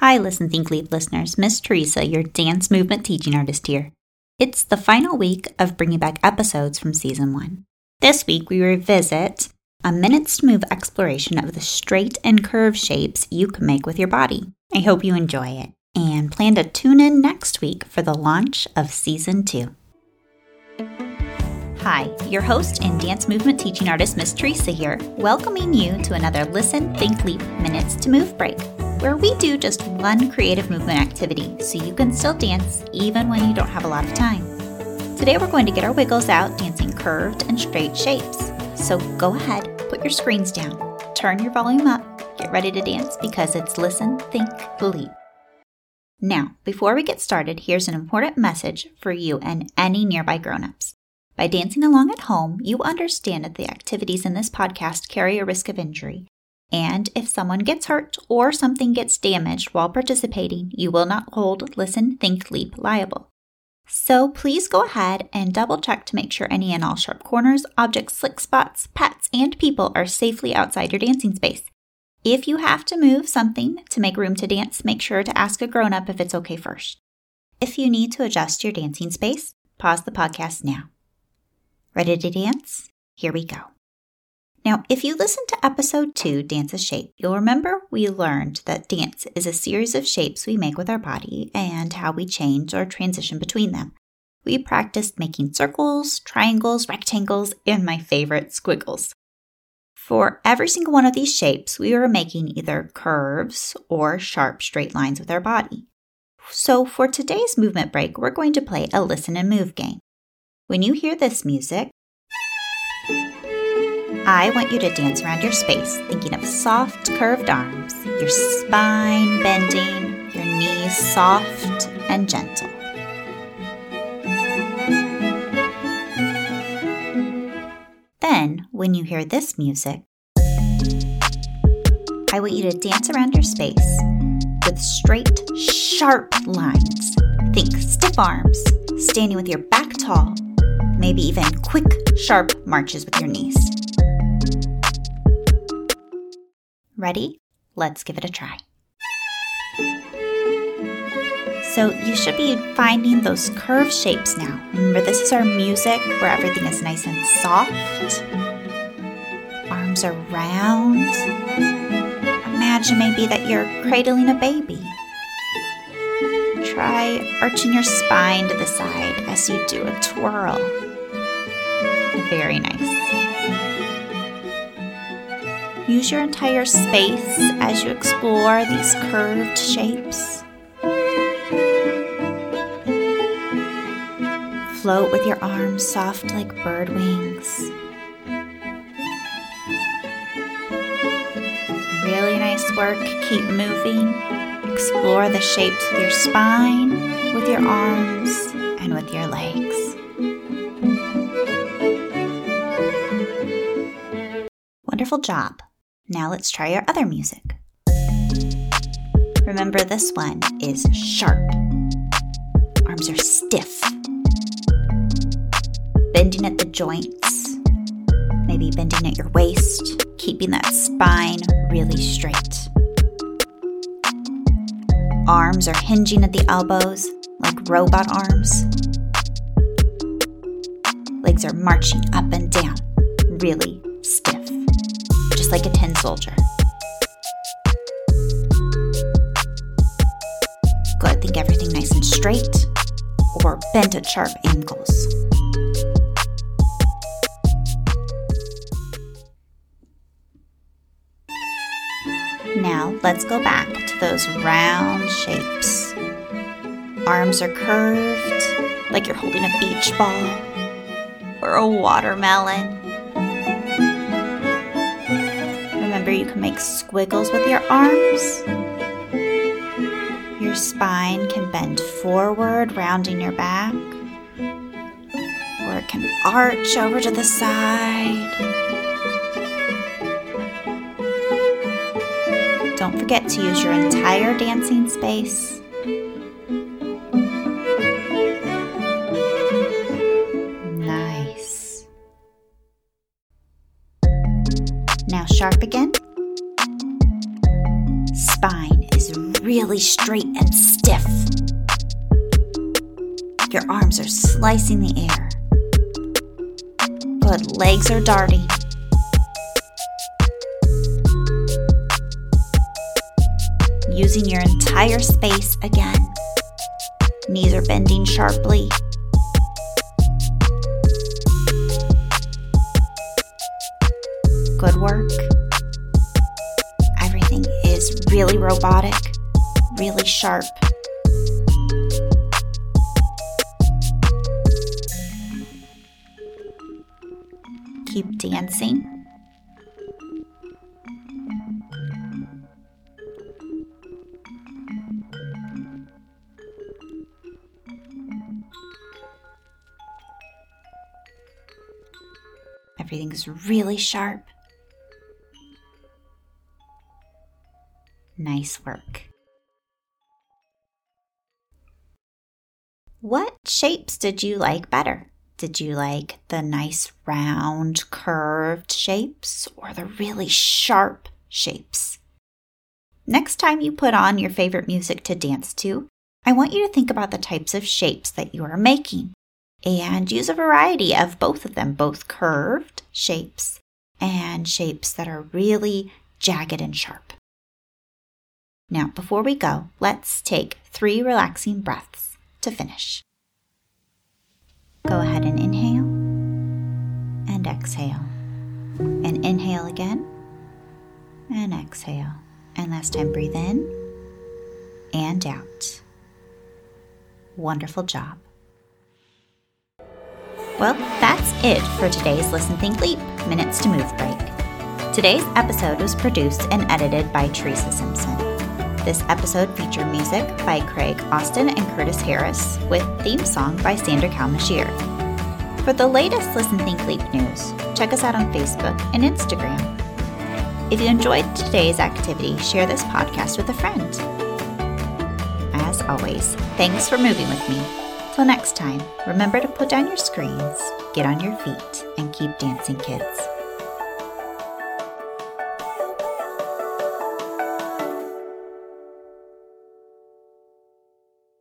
Hi, Listen Think Leap listeners. Miss Teresa, your dance movement teaching artist here. It's the final week of bringing back episodes from season one. This week, we revisit a minutes to move exploration of the straight and curved shapes you can make with your body. I hope you enjoy it and plan to tune in next week for the launch of season two. Hi, your host and dance movement teaching artist, Miss Teresa here, welcoming you to another Listen, Think, Leap Minutes to Move break where we do just one creative movement activity so you can still dance even when you don't have a lot of time. Today we're going to get our wiggles out dancing curved and straight shapes. So go ahead, put your screens down, turn your volume up, get ready to dance because it's Listen, Think, Leap. Now, before we get started, here's an important message for you and any nearby grown-ups. By dancing along at home, you understand that the activities in this podcast carry a risk of injury and if someone gets hurt or something gets damaged while participating, you will not hold Listen, Think, Leap liable. So please go ahead and double check to make sure any and all sharp corners, objects, slick spots, pets, and people are safely outside your dancing space. If you have to move something to make room to dance, make sure to ask a grown up if it's okay first. If you need to adjust your dancing space, pause the podcast now. Ready to dance? Here we go. Now, if you listen to episode 2, Dance a Shape, you'll remember we learned that dance is a series of shapes we make with our body and how we change or transition between them. We practiced making circles, triangles, rectangles, and my favorite, squiggles. For every single one of these shapes, we were making either curves or sharp straight lines with our body. So for today's movement break, we're going to play a listen and move game. When you hear this music, I want you to dance around your space, thinking of soft, curved arms, your spine bending, your knees soft and gentle. Then, when you hear this music, I want you to dance around your space with straight, sharp lines. Think stiff arms, standing with your back tall, maybe even quick, sharp marches with your knees. Ready? Let's give it a try. So you should be finding those curved shapes now. Remember, this is our music where everything is nice and soft. Arms are round. Imagine maybe that you're cradling a baby. Try arching your spine to the side as you do a twirl. Very nice. Use your entire space as you explore these curved shapes. Float with your arms soft like bird wings. Really nice work. Keep moving. Explore the shapes with your spine, with your arms, and with your legs. Wonderful job. Now let's try our other music. Remember, this one is sharp. Arms are stiff. Bending at the joints. Maybe bending at your waist, keeping that spine really straight. Arms are hinging at the elbows like robot arms. Legs are marching up and down, really stiff like a tin soldier. Good, think everything nice and straight or bent at sharp angles. Now let's go back to those round shapes. Arms are curved like you're holding a beach ball or a watermelon. Remember, you can make squiggles with your arms. Your spine can bend forward, rounding your back, or it can arch over to the side. Don't forget to use your entire dancing space. Sharp again. Spine is really straight and stiff. Your arms are slicing the air. Good, legs are darting. Using your entire space again. Knees are bending sharply. Good work. Everything is really robotic, really sharp. Keep dancing. Everything's really sharp. Nice work. What shapes did you like better? Did you like the nice round curved shapes or the really sharp shapes? Next time you put on your favorite music to dance to, I want you to think about the types of shapes that you are making and use a variety of both of them, both curved shapes and shapes that are really jagged and sharp. Now, before we go, let's take three relaxing breaths to finish. Go ahead and inhale and exhale. And inhale again and exhale. And last time, breathe in and out. Wonderful job. Well, that's it for today's Listen, Think, Leap Minutes to Move break. Today's episode was produced and edited by Teresa Simpson. This episode featured music by Craig Austin and Curtis Harris, with theme song by Sandra Kalmashir. For the latest Listen Think Leap news, check us out on Facebook and Instagram. If you enjoyed today's activity, share this podcast with a friend. As always, thanks for moving with me. Till next time, remember to put down your screens, get on your feet, and keep dancing, kids.